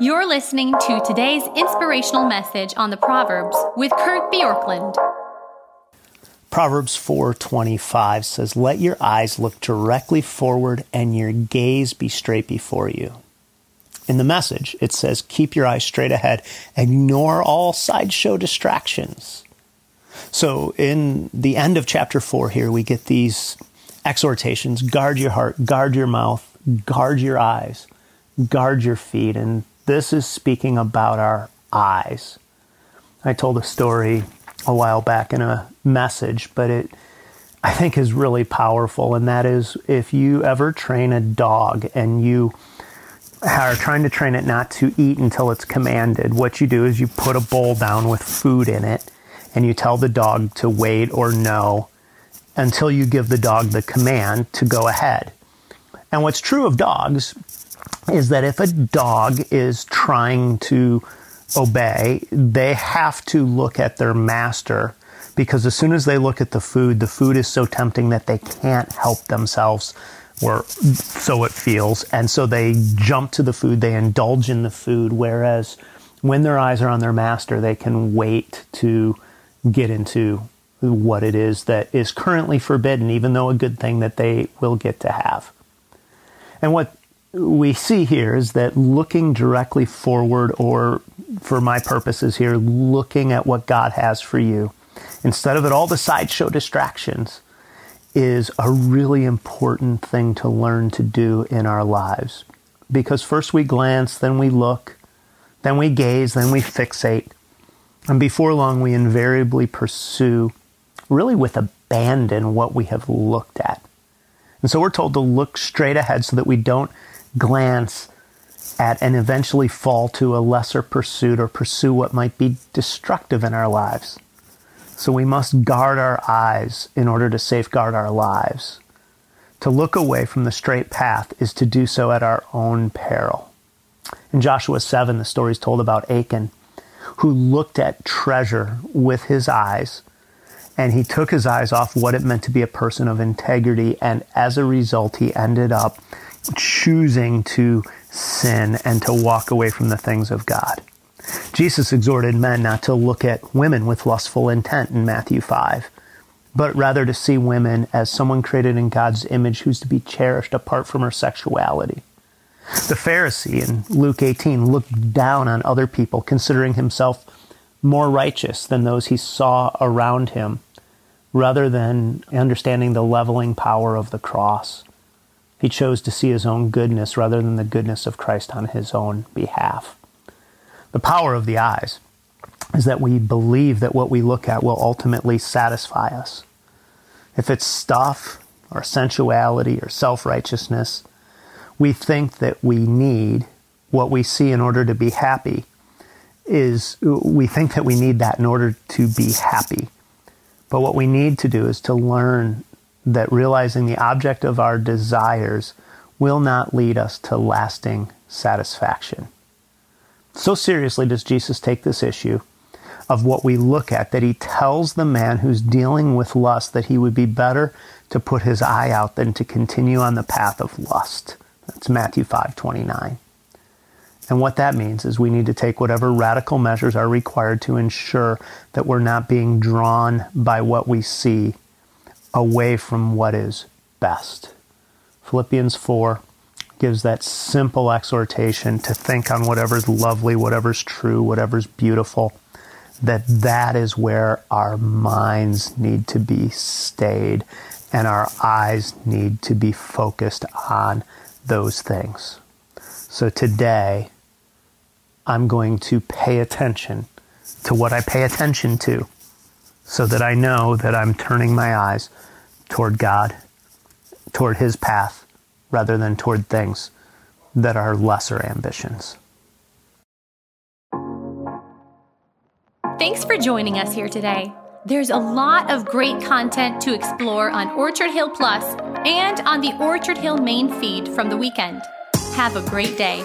You're listening to today's inspirational message on the Proverbs with Kurt Bjorklund. Proverbs 4:25 says, "Let your eyes look directly forward and your gaze be straight before you." In the message, it says, "Keep your eyes straight ahead, ignore all sideshow distractions." So, in the end of chapter 4 here, we get these exhortations, guard your heart, guard your mouth, guard your eyes, guard your feet, and this is speaking about our eyes. I told a story a while back in a message, but it I think is really powerful, and that is if you ever train a dog and you are trying to train it not to eat until it's commanded, what you do is you put a bowl down with food in it and you tell the dog to wait or no until you give the dog the command to go ahead. And what's true of dogs is that if a dog is trying to obey, they have to look at their master because as soon as they look at the food, the food is so tempting that they can't help themselves, or so it feels. And so they jump to the food, they indulge in the food, whereas when their eyes are on their master, they can wait to get into what it is that is currently forbidden, even though a good thing that they will get to have. And what we see here is that looking directly forward, or for my purposes here, looking at what God has for you, instead of at all the sideshow distractions, is a really important thing to learn to do in our lives. Because first we glance, then we look, then we gaze, then we fixate. And before long, we invariably pursue, really with abandon, what we have looked at. And so we're told to look straight ahead so that we don't glance at and eventually fall to a lesser pursuit or pursue what might be destructive in our lives. So we must guard our eyes in order to safeguard our lives. To look away from the straight path is to do so at our own peril. In Joshua 7, the story is told about Achan, who looked at treasure with his eyes, and he took his eyes off what it meant to be a person of integrity, and as a result, he ended up choosing to sin and to walk away from the things of God. Jesus exhorted men not to look at women with lustful intent in Matthew 5, but rather to see women as someone created in God's image who's to be cherished apart from her sexuality. The Pharisee in Luke 18 looked down on other people, considering himself more righteous than those he saw around him, rather than understanding the leveling power of the cross. He chose to see his own goodness rather than the goodness of Christ on his own behalf. The power of the eyes is that we believe that what we look at will ultimately satisfy us. If it's stuff or sensuality or self righteousness, we think that we need what we see in order to be happy is we think that we need that in order to be happy. But what we need to do is to learn that realizing the object of our desires will not lead us to lasting satisfaction. So seriously does Jesus take this issue of what we look at that he tells the man who's dealing with lust that he would be better to put his eye out than to continue on the path of lust. That's Matthew 5:29. And what that means is we need to take whatever radical measures are required to ensure that we're not being drawn by what we see away from what is best. Philippians 4 gives that simple exhortation to think on whatever's lovely, whatever's true, whatever's beautiful, that that is where our minds need to be stayed and our eyes need to be focused on those things. So today, I'm going to pay attention to what I pay attention to so that I know that I'm turning my eyes toward God, toward His path, rather than toward things that are lesser ambitions. Thanks for joining us here today. There's a lot of great content to explore on Orchard Hill Plus and on the Orchard Hill main feed from the weekend. Have a great day.